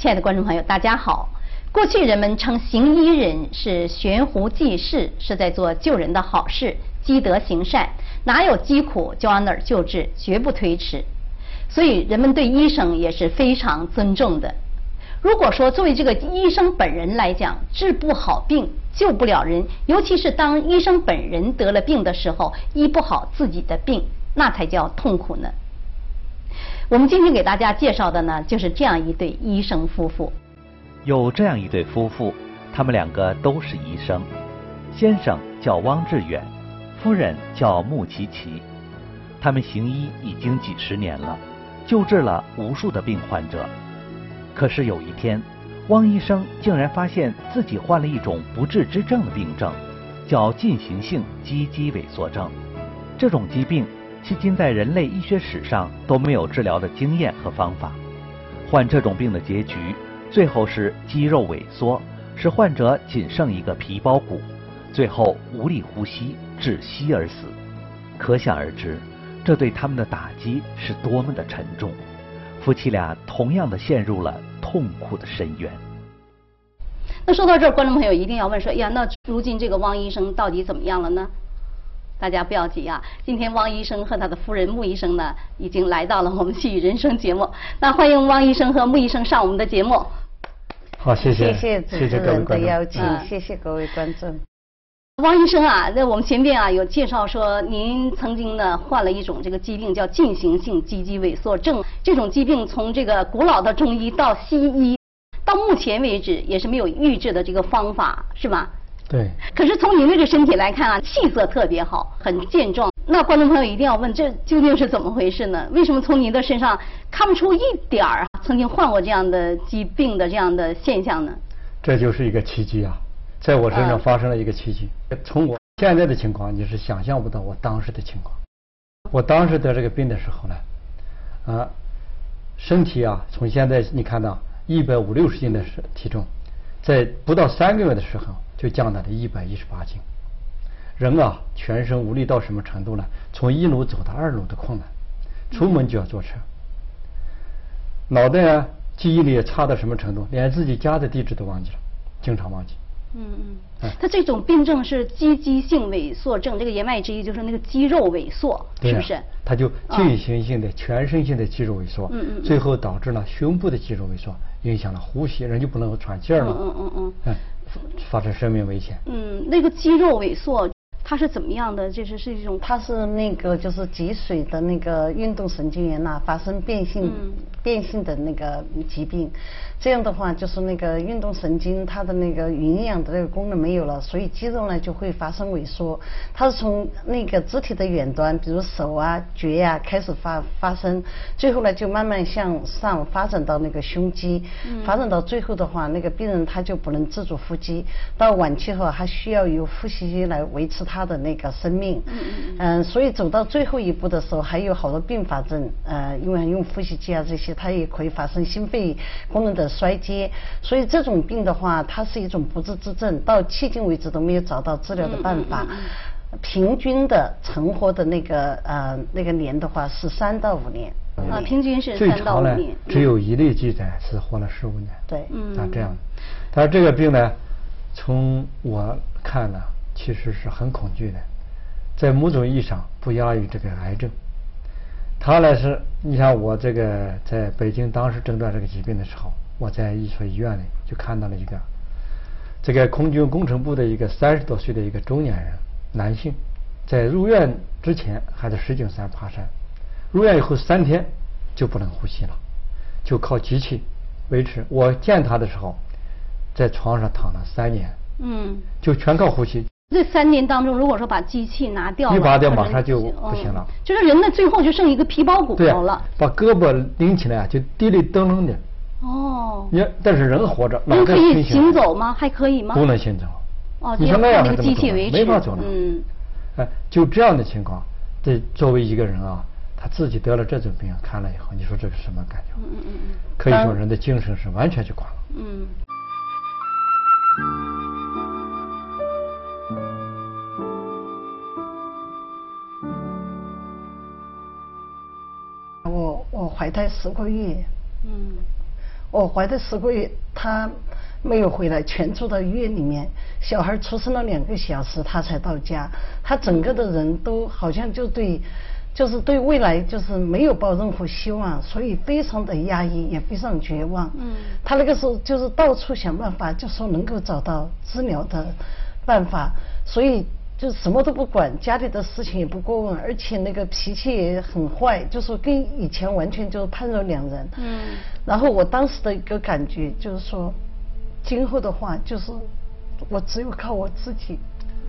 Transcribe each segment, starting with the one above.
亲爱的观众朋友，大家好。过去人们称行医人是悬壶济世，是在做救人的好事，积德行善，哪有疾苦就往哪儿救治，绝不推迟。所以人们对医生也是非常尊重的。如果说作为这个医生本人来讲，治不好病，救不了人，尤其是当医生本人得了病的时候，医不好自己的病，那才叫痛苦呢。我们今天给大家介绍的呢，就是这样一对医生夫妇。有这样一对夫妇，他们两个都是医生，先生叫汪志远，夫人叫穆琪琪。他们行医已经几十年了，救治了无数的病患者。可是有一天，汪医生竟然发现自己患了一种不治之症的病症，叫进行性肌肌萎缩症。这种疾病迄今在人类医学史上都没有治疗的经验和方法。患这种病的结局，最后是肌肉萎缩，使患者仅剩一个皮包骨，最后无力呼吸，窒息而死。可想而知，这对他们的打击是多么的沉重。夫妻俩同样的陷入了痛苦的深渊。那说到这儿，观众朋友一定要问说：哎呀，那如今这个汪医生到底怎么样了呢？大家不要急啊，今天汪医生和他的夫人穆医生呢，已经来到了我们细雨人生节目。那欢迎汪医生和穆医生上我们的节目。好，谢谢，谢谢主持人的邀请，谢谢各位观众。汪医生啊，在我们前面啊有介绍说，您曾经呢患了一种这个疾病，叫进行性肌肌萎缩症。这种疾病从这个古老的中医到西医，到目前为止也是没有预治的这个方法，是吧？对。可是从您这个身体来看啊，气色特别好，很健壮。那观众朋友一定要问，这究竟是怎么回事呢？为什么从您的身上看不出一点儿曾经患过这样的疾病的这样的现象呢？这就是一个奇迹啊！在我身上发生了一个奇迹。从我现在的情况，你是想象不到我当时的情况。我当时得这个病的时候呢，啊，身体啊，从现在你看到一百五六十斤的体重，在不到三个月的时候就降到了一百一十八斤。人啊，全身无力到什么程度呢？从一楼走到二楼的困难，出门就要坐车。脑袋啊，记忆力也差到什么程度？连自己家的地址都忘记了，经常忘记。嗯嗯，他这种病症是肌肌性萎缩症，这个言外之意就是那个肌肉萎缩，是不是？他就进行性的、全身性的肌肉萎缩，嗯嗯，最后导致了胸部的肌肉萎缩，影响了呼吸，人就不能够喘气儿了，嗯嗯嗯嗯，发生生命危险。嗯，那个肌肉萎缩。它是怎么样的？就是是一种，它是那个就是脊髓的那个运动神经元呐发生变性，变性的那个疾病。这样的话，就是那个运动神经它的那个营养的那个功能没有了，所以肌肉呢就会发生萎缩。它是从那个肢体的远端，比如手啊、脚呀开始发发生，最后呢就慢慢向上发展到那个胸肌，发展到最后的话，那个病人他就不能自主呼吸，到晚期后还需要由呼吸机来维持他的那个生命。嗯，所以走到最后一步的时候，还有好多并发症，呃，因为用呼吸机啊这些，它也可以发生心肺功能的。衰竭，所以这种病的话，它是一种不治之症，到迄今为止都没有找到治疗的办法。平均的存活的那个呃那个年的话是三到五年。啊，平均是三到五年。只有一例记载是活了十五年。对，嗯。啊，这样。但是这个病呢，从我看呢，其实是很恐惧的，在某种意义上不亚于这个癌症。他呢是，你像我这个在北京当时诊断这个疾病的时候，我在一所医院里就看到了一个，这个空军工程部的一个三十多岁的一个中年人，男性，在入院之前还在石景山爬山，入院以后三天就不能呼吸了，就靠机器维持。我见他的时候，在床上躺了三年，嗯，就全靠呼吸。这三年当中，如果说把机器拿掉，一拔掉马上就不行了。就是人的最后就剩一个皮包骨头了。把胳膊拎起来就滴里噔噔的。哦。你但是人活着，人可以行走吗？还可以吗？不能行走。哦，你说那个机器维持。没法走了。嗯。哎，就这样的情况，这作为一个人啊，他自己得了这种病，看了以后，你说这是什么感觉？嗯嗯嗯嗯。可以说人的精神是完全就垮了。嗯。怀胎十个月，嗯，我怀胎十个月，他没有回来，全住到医院里面。小孩出生了两个小时，他才到家。他整个的人都好像就对，就是对未来就是没有抱任何希望，所以非常的压抑，也非常绝望。嗯。他那个时候就是到处想办法，就说能够找到治疗的办法，所以。就什么都不管，家里的事情也不过问，而且那个脾气也很坏，就是跟以前完全就是判若两人。嗯。然后我当时的一个感觉就是说，今后的话就是我只有靠我自己。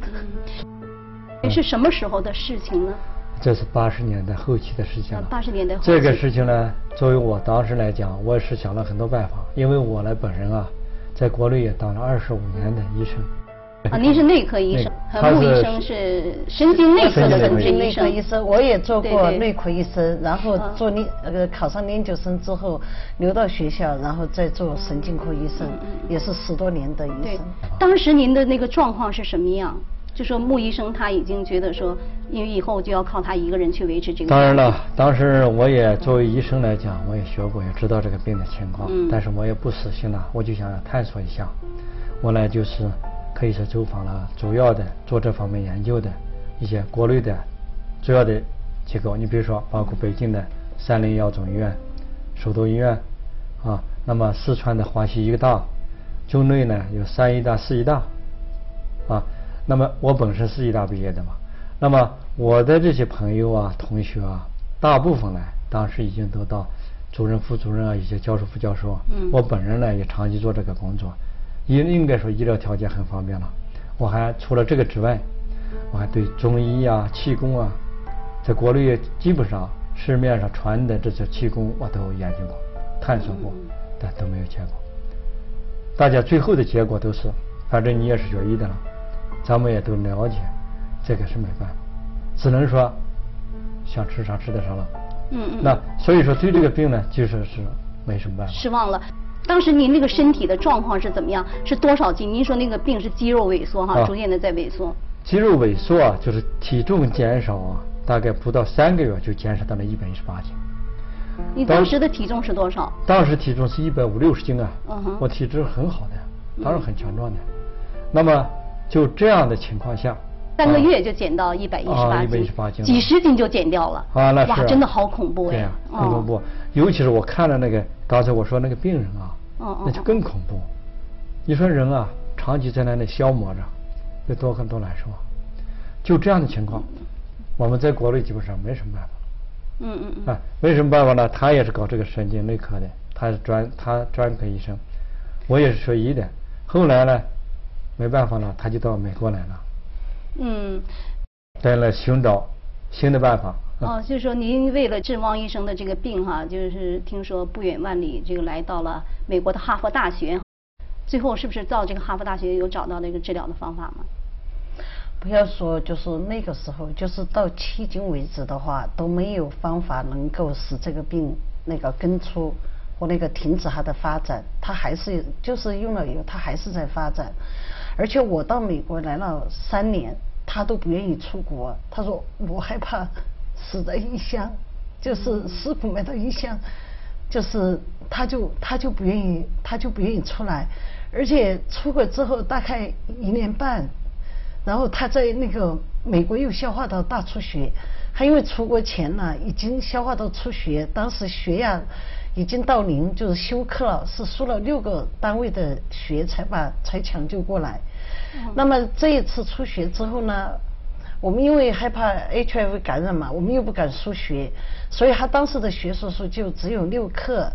嗯。是什么时候的事情呢？这是八十年代后期的事情了。八十年代后期。这个事情呢，作为我当时来讲，我也是想了很多办法，因为我呢本人啊，在国内也当了二十五年的医生。啊，您是内科医生，和穆医生是神经内科的神经内科医生。我也做过内科医生，然后做研呃考上研究生之后留到学校，然后再做神经科医生，也是十多年的医生。当时您的那个状况是什么样？就说穆医生他已经觉得说，因为以后就要靠他一个人去维持这个。当然了，当时我也作为医生来讲，我也学过，也知道这个病的情况，但是我也不死心了，我就想探索一下。我呢就是。可以说走访了主要的做这方面研究的一些国内的主要的机构，你比如说包括北京的三零幺总医院、首都医院啊，那么四川的华西医大，境内呢有三医大、四医大啊。那么我本身是医大毕业的嘛，那么我的这些朋友啊、同学啊，大部分呢当时已经都到主任、副主任啊，一些教授、副教授。嗯。我本人呢也长期做这个工作。应应该说医疗条件很方便了，我还除了这个之外，我还对中医啊、气功啊，在国内基本上市面上传的这些气功我都研究过、探索过，但都没有结果。大家最后的结果都是，反正你也是学医的了，咱们也都了解，这个是没办法，只能说想吃啥吃点啥了。嗯嗯。那所以说对这个病呢，就是是没什么办法。失望了。当时您那个身体的状况是怎么样？是多少斤？您说那个病是肌肉萎缩哈，逐渐的在萎缩。肌肉萎缩啊，就是体重减少啊，大概不到三个月就减少到了一百一十八斤。你当时的体重是多少？当时体重是一百五六十斤啊，我体质很好的，当然很强壮的。那么就这样的情况下，三个月就减到一百一十八斤，一百一十八斤，几十斤就减掉了。啊，那是哇，真的好恐怖呀，很恐怖。尤其是我看了那个。刚才我说那个病人啊，那就更恐怖。你说人啊，长期在那里消磨着，有多很多难受啊。就这样的情况，我们在国内基本上没什么办法。嗯嗯嗯。啊，没什么办法呢？他也是搞这个神经内科的，他是专他专科医生，我也是学医的。后来呢，没办法了，他就到美国来了。嗯。再来寻找新的办法。哦，就是说您为了治汪医生的这个病哈，就是听说不远万里这个来到了美国的哈佛大学，最后是不是到这个哈佛大学有找到那个治疗的方法吗？不要说，就是那个时候，就是到迄今为止的话，都没有方法能够使这个病那个根除或那个停止它的发展，它还是就是用了以后，它还是在发展。而且我到美国来了三年，他都不愿意出国，他说我害怕。死在异乡，就是尸骨埋到异乡，就是他就他就不愿意，他就不愿意出来，而且出国之后大概一年半，然后他在那个美国又消化道大出血，还因为出国前呢已经消化道出血，当时血压已经到零，就是休克了，是输了六个单位的血才把才抢救过来。那么这一次出血之后呢？我们因为害怕 HIV 感染嘛，我们又不敢输血，所以他当时的血色素就只有六克，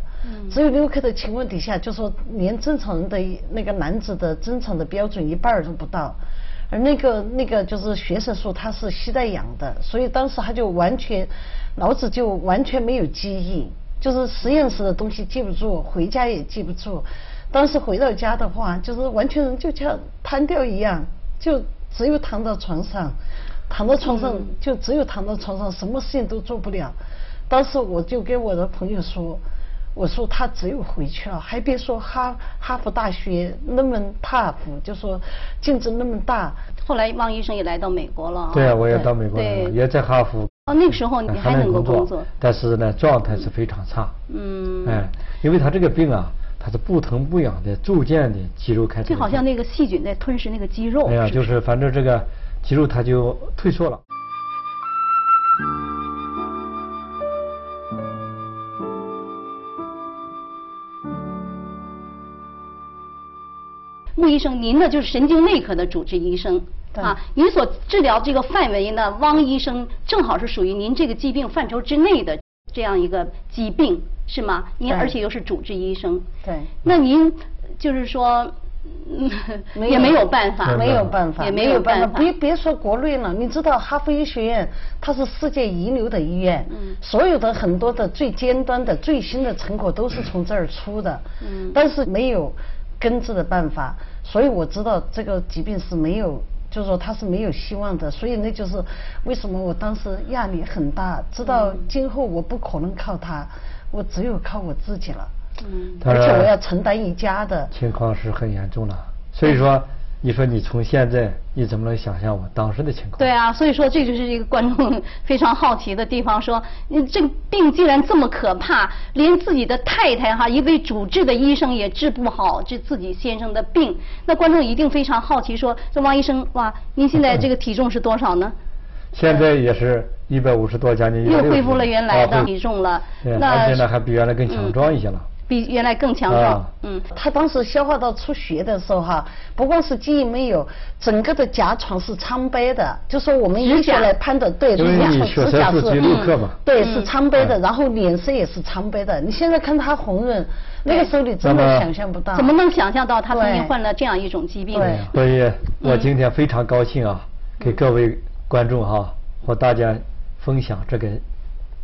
只有六克的情况底下，就说连正常人的那个男子的正常的标准一半都不到，而那个那个就是血色素它是吸带氧的，所以当时他就完全脑子就完全没有记忆，就是实验室的东西记不住，回家也记不住，当时回到家的话，就是完全人就像瘫掉一样，就只有躺到床上。躺在床上就只有躺在床上，什么事情都做不了。当时我就跟我的朋友说：“我说他只有回去了，还别说哈哈佛大学那么 tough，就说竞争那么大。”后来汪医生也来到美国了。对啊，我也到美国了，也在哈佛。哦，那个时候你还能够工作，但是呢，状态是非常差。嗯。哎，因为他这个病啊，他是不疼不痒的，逐渐的肌肉开始。就好像那个细菌在吞噬那个肌肉。哎呀，就是反正这个肌肉它就退缩了。穆医生，您呢就是神经内科的主治医生啊，您所治疗这个范围呢，汪医生正好是属于您这个疾病范畴之内的这样一个疾病，是吗？您而且又是主治医生。对。那您就是说，嗯也没有办法，没有办法，也没有办法。别别说国内了，你知道哈佛医学院它是世界一流的医院，嗯，所有的很多的最尖端的最新的成果都是从这儿出的，嗯，但是没有。根治的办法，所以我知道这个疾病是没有，就是说他是没有希望的，所以那就是为什么我当时压力很大，知道今后我不可能靠他，我只有靠我自己了，嗯，而且我要承担一家的。情况是很严重了，所以说。你说你从现在你怎么能想象我当时的情况？对啊，所以说这就是一个观众非常好奇的地方，说你这个病既然这么可怕，连自己的太太哈，一位主治的医生也治不好这自己先生的病，那观众一定非常好奇，说这王医生哇，您现在这个体重是多少呢？现在也是一百五十多，将近又恢复了原来的体重了，那现在还比原来更强壮一些了。比原来更强壮。嗯，他当时消化道出血的时候哈，不光是记忆没有，整个的甲床是苍白的，就说我们医学来判断，对，指甲是对，是苍白的，然后脸色也是苍白的。你现在看他红润，那个时候你真的想象不到。怎么能想象到他曾经患了这样一种疾病？对，所以我今天非常高兴啊，给各位观众哈和大家分享这个。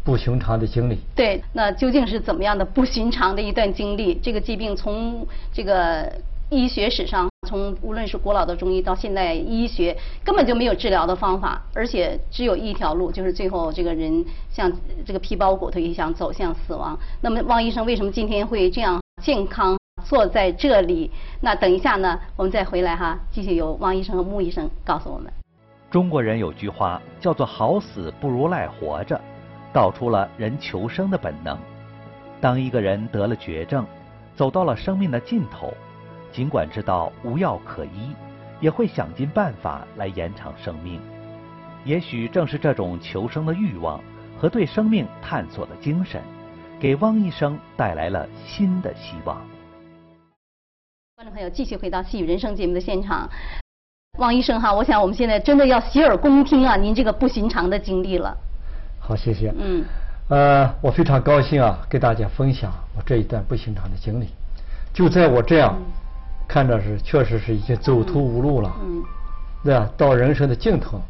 不寻常的经历。对，那究竟是怎么样的不寻常的一段经历？这个疾病从这个医学史上，从无论是古老的中医到现代医学，根本就没有治疗的方法，而且只有一条路，就是最后这个人像这个皮包骨头一样走向死亡。那么，汪医生为什么今天会这样健康坐在这里？那等一下呢，我们再回来哈，继续由汪医生和穆医生告诉我们。中国人有句话叫做“好死不如赖活着”。道出了人求生的本能。当一个人得了绝症，走到了生命的尽头，尽管知道无药可医，也会想尽办法来延长生命。也许正是这种求生的欲望和对生命探索的精神，给汪医生带来了新的希望。观众朋友，继续回到《细雨人生》节目的现场。汪医生哈，我想我们现在真的要洗耳恭听啊，您这个不寻常的经历了。好，谢谢。嗯，呃，我非常高兴啊，给大家分享我这一段不寻常的经历。就在我这样看着是，确实是已经走投无路了，嗯，对吧？到人生的尽头，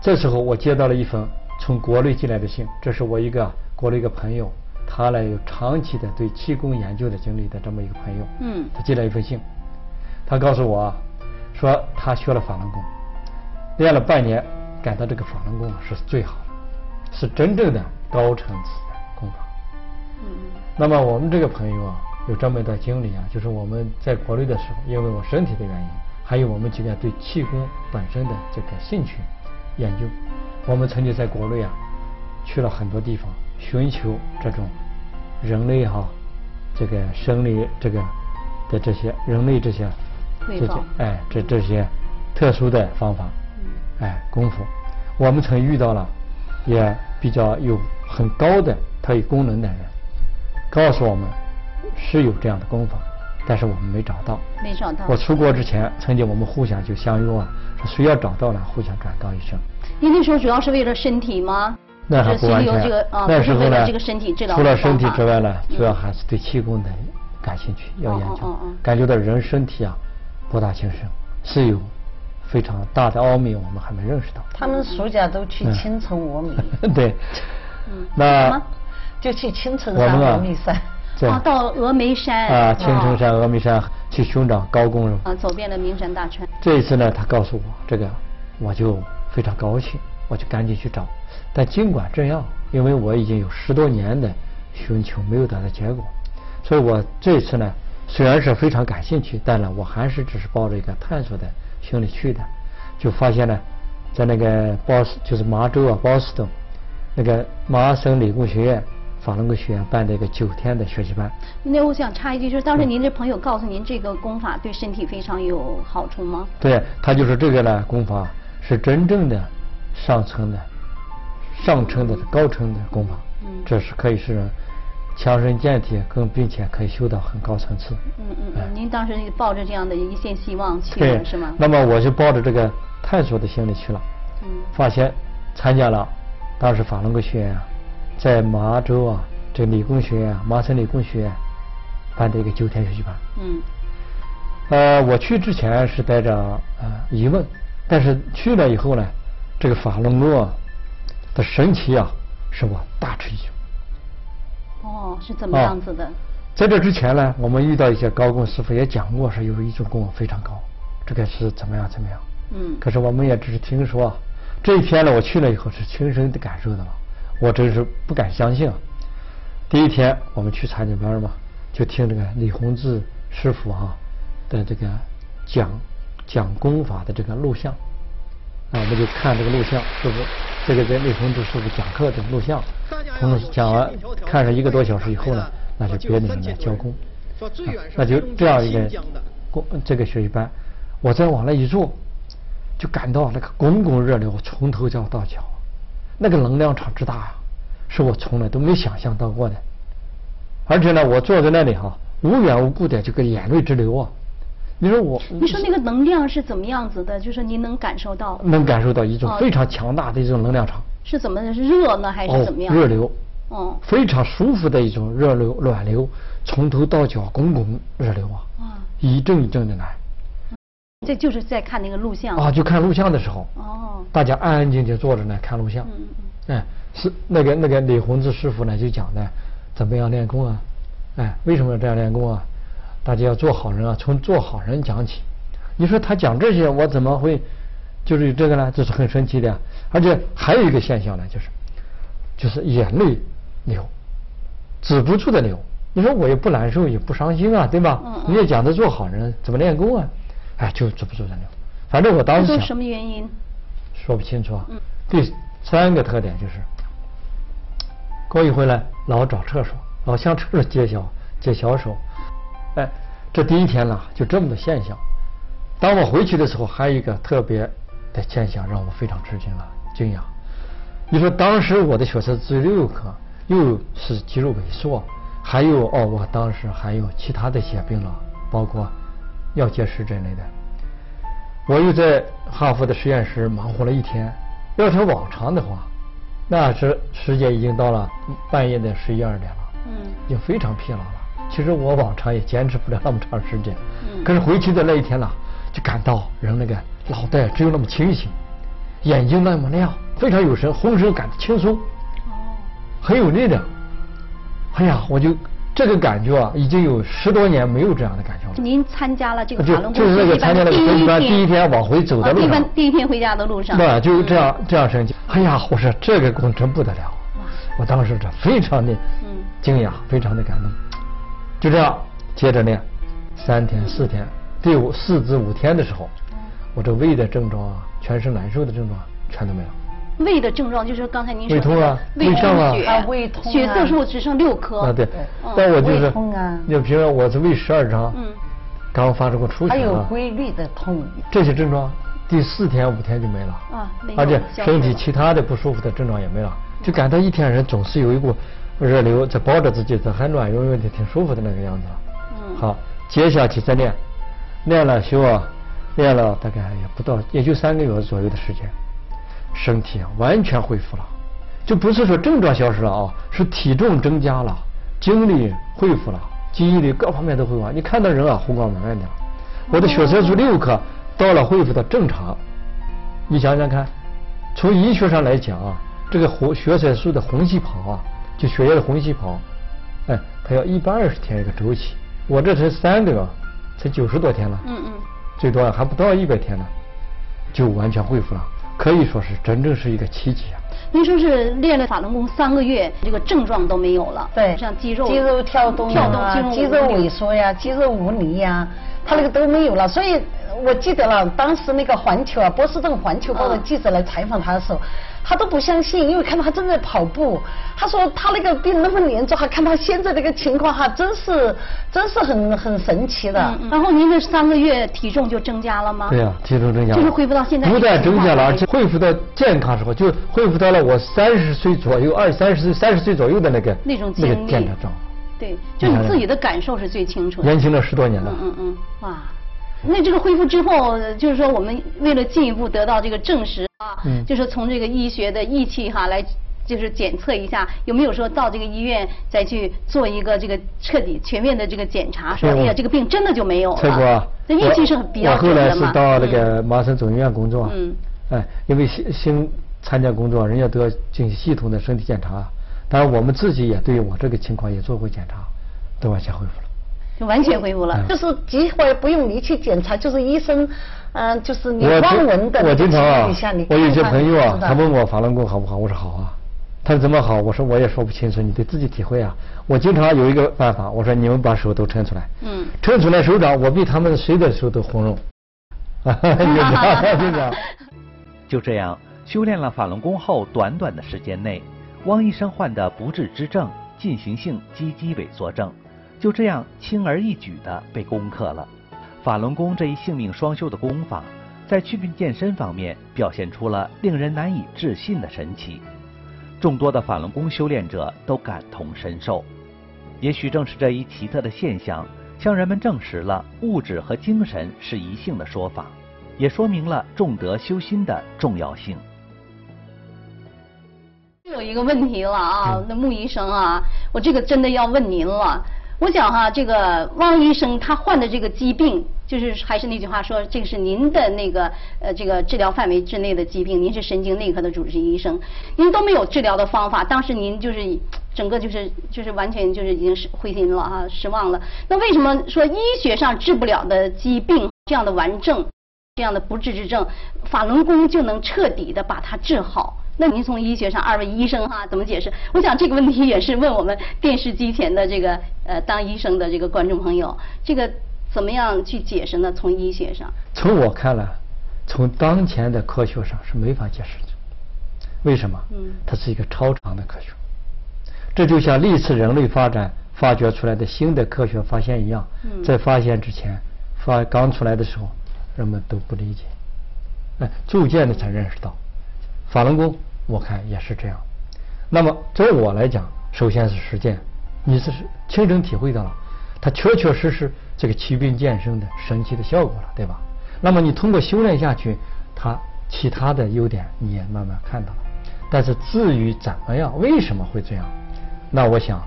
这时候我接到了一封从国内寄来的信，这是我一个国内一个朋友，他呢有长期的对气功研究的经历的这么一个朋友，嗯，他寄来一封信，他告诉我，说他学了法轮功，练了半年。感到这个法轮功是最好的，是真正的高层次的功法。嗯。那么我们这个朋友啊，有这么一段经历啊，就是我们在国内的时候，因为我身体的原因，还有我们几个对气功本身的这个兴趣研究，我们曾经在国内啊，去了很多地方，寻求这种人类哈这个生理这个的这些人类这些这些哎这这些特殊的方法。哎，功夫，我们曾遇到了，也比较有很高的特异功能的人，告诉我们是有这样的功法，但是我们没找到。没找到。我出国之前，曾经我们互相就相拥啊，说谁要找到了，互相转告一声。您那时候主要是为了身体吗？那还不完全。那时候呢，除了身体之外呢，主要还是对气功的感兴趣，要研究，感觉到人身体啊，博大精深，是有。非常大的奥秘，我们还没认识到。他们暑假都去青城峨眉。对。嗯。那。就去青城山、峨眉山。啊，到峨眉山。啊，青城山、峨眉山去寻找高功人。啊，走遍了名山大川。这一次呢，他告诉我这个，我就非常高兴，我就赶紧去找。但尽管这样，因为我已经有十多年的寻求没有得到结果，所以我这次呢，虽然是非常感兴趣，但呢，我还是只是抱着一个探索的。兄弟去的，就发现呢，在那个波斯就是麻州啊波士顿，那个麻省理工学院法轮功学院办的一个九天的学习班。那我想插一句，就是当时您这朋友告诉您这个功法对身体非常有好处吗？对，他就是这个呢，功法是真正的上层的、上乘的、高层的功法。嗯，这是可以是强身健体，更并且可以修到很高层次。嗯嗯嗯，您当时抱着这样的一线希望去了是吗？那么我就抱着这个探索的心理去了。嗯。发现参加了当时法轮功学院啊，在麻州啊，这个理工学院麻省理工学院办的一个九天学习班。嗯。呃，我去之前是带着呃疑问，但是去了以后呢，这个法轮功啊的神奇啊，使我大吃一惊。哦，是怎么样子的？在这之前呢，我们遇到一些高工师傅也讲过，是有一种功非常高，这个是怎么样怎么样？嗯。可是我们也只是听说，这一天呢，我去了以后是亲身的感受到了，我真是不敢相信啊！第一天我们去参加班嘛，就听这个李洪志师傅啊的这个讲讲功法的这个录像，啊，我们就看这个录像，师傅这个在李洪志师傅讲课的录像。同时讲完，看上一个多小时以后呢，那就别的人来交工，那就这样一个工这个学习班，我再往那一坐，就感到那个滚滚热流从头到到脚，那个能量场之大啊，是我从来都没想象到过的。而且呢，我坐在那里哈，无缘无故的这个眼泪直流啊。你说我，你说那个能量是怎么样子的？就是您能感受到？能感受到一种非常强大的一种能量场。是怎么热呢，还是怎么样？热流，哦，非常舒服的一种热流、暖流，从头到脚滚滚热流啊，一阵一阵的来。这就是在看那个录像啊，就看录像的时候，哦，大家安安静静坐着呢看录像，嗯嗯，哎，是那个那个李洪志师傅呢就讲呢，怎么样练功啊？哎，为什么要这样练功啊？大家要做好人啊，从做好人讲起。你说他讲这些，我怎么会？就是这个呢，这是很神奇的，而且还有一个现象呢，就是就是眼泪流，止不住的流。你说我也不难受，也不伤心啊，对吧？你也讲的做好人，怎么练功啊？哎，就止不住的流。反正我当时想，什么原因？说不清楚啊。第三个特点就是，过一回来老找厕所，老向厕所借小借小手。哎，这第一天呢，就这么的现象。当我回去的时候，还有一个特别。的现象让我非常吃惊了，惊讶。你说当时我的血色只有六克，又是肌肉萎缩，还有哦，我当时还有其他的些病了，包括尿结石之类的。我又在哈佛的实验室忙活了一天。要是往常的话，那时时间已经到了半夜的十一二点了，嗯，已经非常疲劳了。其实我往常也坚持不了那么长时间，嗯，可是回去的那一天呢，就感到人那个。脑袋只有那么清醒，眼睛那么亮，非常有神，浑身感到轻松，哦，很有力量。哎呀，我就这个感觉啊，已经有十多年没有这样的感觉了。您参加了这个法轮功就是那个参加了学习班第一天往回走的路上，第一天回家的路上，对，就这样这样神奇。哎呀，我说这个功真不得了，我当时这非常的惊讶，非常的感动。就这样接着练，三天四天，第五四至五天的时候。我这胃的症状啊，全身难受的症状全都没有。胃的症状就是刚才您说胃痛啊，胃胀啊，胃痛，血色素只剩六颗。啊对，但我就是，你比如说我是胃十二张，嗯，刚发生过出血还有规律的痛。这些症状第四天五天就没了。啊，而且身体其他的不舒服的症状也没了，就感到一天人总是有一股热流在包着自己，这很暖融融的，挺舒服的那个样子。嗯，好，接下去再练，练了修啊。练了大概也不到，也就三个月左右的时间，身体啊完全恢复了，就不是说症状消失了啊，是体重增加了，精力恢复了，记忆力各方面都恢复了。你看到人啊，红光满面的，我的血色素六克到了恢复到正常。你想想看，从医学上来讲啊，这个红血色素的红细胞啊，就血液的红细胞，哎，它要一百二十天一个周期，我这才三个月，才九十多天了。嗯嗯。最多还不到一百天呢，就完全恢复了，可以说是真正是一个奇迹啊！您说是练了法轮功三个月，这个症状都没有了，对，像肌肉肌肉跳动啊，肌肉萎缩呀，肌肉无力呀，他那个都没有了。所以我记得了，当时那个环球啊，波士顿环球报的嗯记者来采访他的时候，他都不相信，因为看到他正在跑步。他说他那个病那么严重，还看他现在这个情况，哈，真是真是很很神奇的。嗯然后您这三个月体重就增加了吗？对呀、体重增加了，就是恢复到现在不但增加了，而且恢复到健康时候，就恢复到了我三十岁左右、二三十岁、三十岁左右的那个那种那个健康状况。对，就你自己的感受是最清楚的。年轻了十多年了。嗯嗯嗯，哇。那这个恢复之后，就是说我们为了进一步得到这个证实啊，嗯就是从这个医学的仪器哈来。就是检测一下有没有说到这个医院再去做一个这个彻底全面的这个检查，说哎呀这个病真的就没有了。这仪器是很比较我后来是。到那个麻省总医院工作，嗯，哎，因为新新参加工作，人家都要进行系统的身体检查，当然我们自己也对我这个情况也做过检查，都完全恢复了。就完全恢复了。嗯就是几乎不用你去检查，就是医生，嗯、就是你我望闻的我经常啊一下，你，我有些朋友啊他问我法轮功好不好，我说好啊。他说怎么好？我说我也说不清楚，你得自己体会啊。我经常有一个办法，我说你们把手都抻出来，嗯抻出来手掌，我比他们谁的手都红润。就这样，就这样。就这样，修炼了法轮功后，短短的时间内，汪医生患的不治之症进行性肌肌萎缩症，就这样轻而易举地被攻克了。法轮功这一性命双修的功法，在祛病健身方面表现出了令人难以置信的神奇。众多的法轮功修炼者都感同身受。也许正是这一奇特的现象，向人们证实了物质和精神是一性的说法，也说明了重德修心的重要性。有一个问题了啊嗯，那穆医生啊，我这个真的要问您了。我想哈、这个汪医生他患的这个疾病，就是还是那句话说，这个是您的那个呃这个治疗范围之内的疾病，您是神经内科的主治医生，您都没有治疗的方法，当时您就是整个就是就是完全就是已经是灰心了啊，失望了。那为什么说医学上治不了的疾病这样的顽症？这样的不治之症，法轮功就能彻底的把它治好。那您从医学上，二位医生哈怎么解释？我想这个问题也是问我们电视机前的这个呃当医生的这个观众朋友，这个怎么样去解释呢？从医学上，从我看来，从当前的科学上是没法解释的。为什么？嗯它是一个超长的科学。这就像历次人类发展发掘出来的新的科学发现一样，嗯在发现之前，发刚出来的时候，人们都不理解，哎，逐渐的才认识到。法轮功，我看也是这样。那么，对我来讲，首先是实践，你是亲身体会到了，它确确实实这个祛病健身的神奇的效果了，对吧？那么你通过修炼下去，它其他的优点你也慢慢看到了。但是至于怎么样，为什么会这样，那我想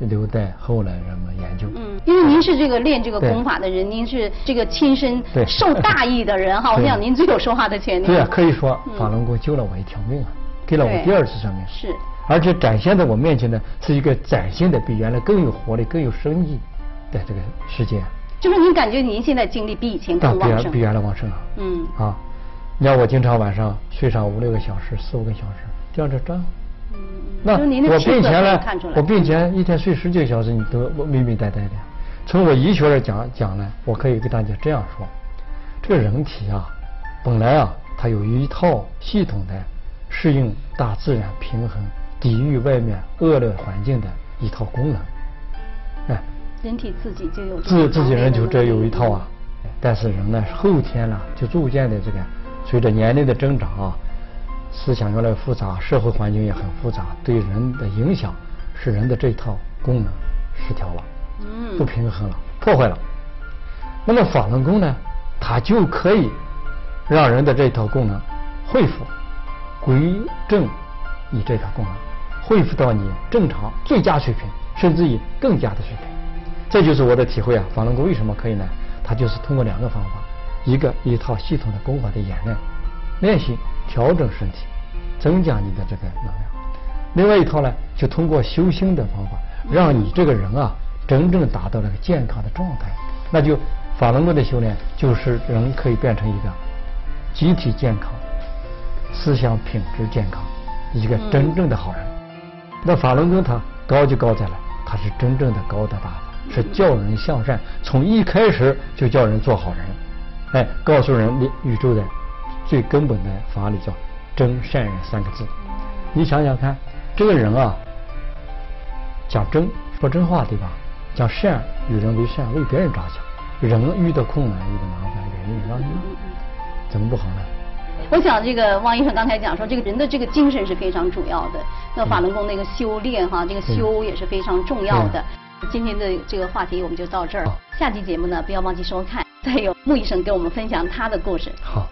留待后来人们研究。嗯，因为您是这个练这个功法的人，您是这个亲身受大益的人哈，我想您最有说话的权利。对啊，可以说嗯法轮功救了我一条命啊，给了我第二次生命。是而且展现在我面前的是一个崭新的、比原来更有活力、更有生意的这个世界，就是您感觉您现在精力比以前更旺盛比原来旺盛啊。嗯啊，你看我经常晚上睡上五六个小时、四五个小时，这样这转。嗯，那我病前呢我病前一天睡十几个小时，你都我迷迷呆呆的。从我医学来讲讲呢，我可以给大家这样说：这个人体啊，本来啊，它有一套系统的适应大自然平衡、抵御外面恶劣环境的一套功能。哎，人体自己就有自自己人就这有一套啊，但是人呢，后天呢，就逐渐的这个随着年龄的增长啊，思想越来越复杂，社会环境也很复杂，对人的影响使人的这套功能失调了，嗯不平衡了，破坏了。那么法轮功呢，它就可以让人的这套功能恢复，归正你这套功能，恢复到你正常最佳水平，甚至于更佳的水平。这就是我的体会啊！法轮功为什么可以呢？它就是通过两个方法，一个一套系统的功法的演练、练习、调整身体，增加你的这个能量；另外一套呢，就通过修心的方法，让你这个人啊，真正达到了个健康的状态。那就法轮功的修炼，就是人可以变成一个集体健康、思想品质健康，一个真正的好人。那法轮功它高就高在了，它是真正的高的大法，是教人向善，从一开始就叫人做好人。哎，告诉人你宇宙的最根本的法理叫真善人三个字。你想想看，这个人啊，讲真说真话对吧？讲善与人为善，为别人着想。人遇到困难、遇到麻烦，人让你，怎么不好呢？我想这个汪医生刚才讲说，这个人的这个精神是非常主要的。那法轮功那个修炼哈，这个修也是非常重要的。今天的这个话题我们就到这儿，下期节目呢不要忘记收看，再有穆医生给我们分享他的故事。好。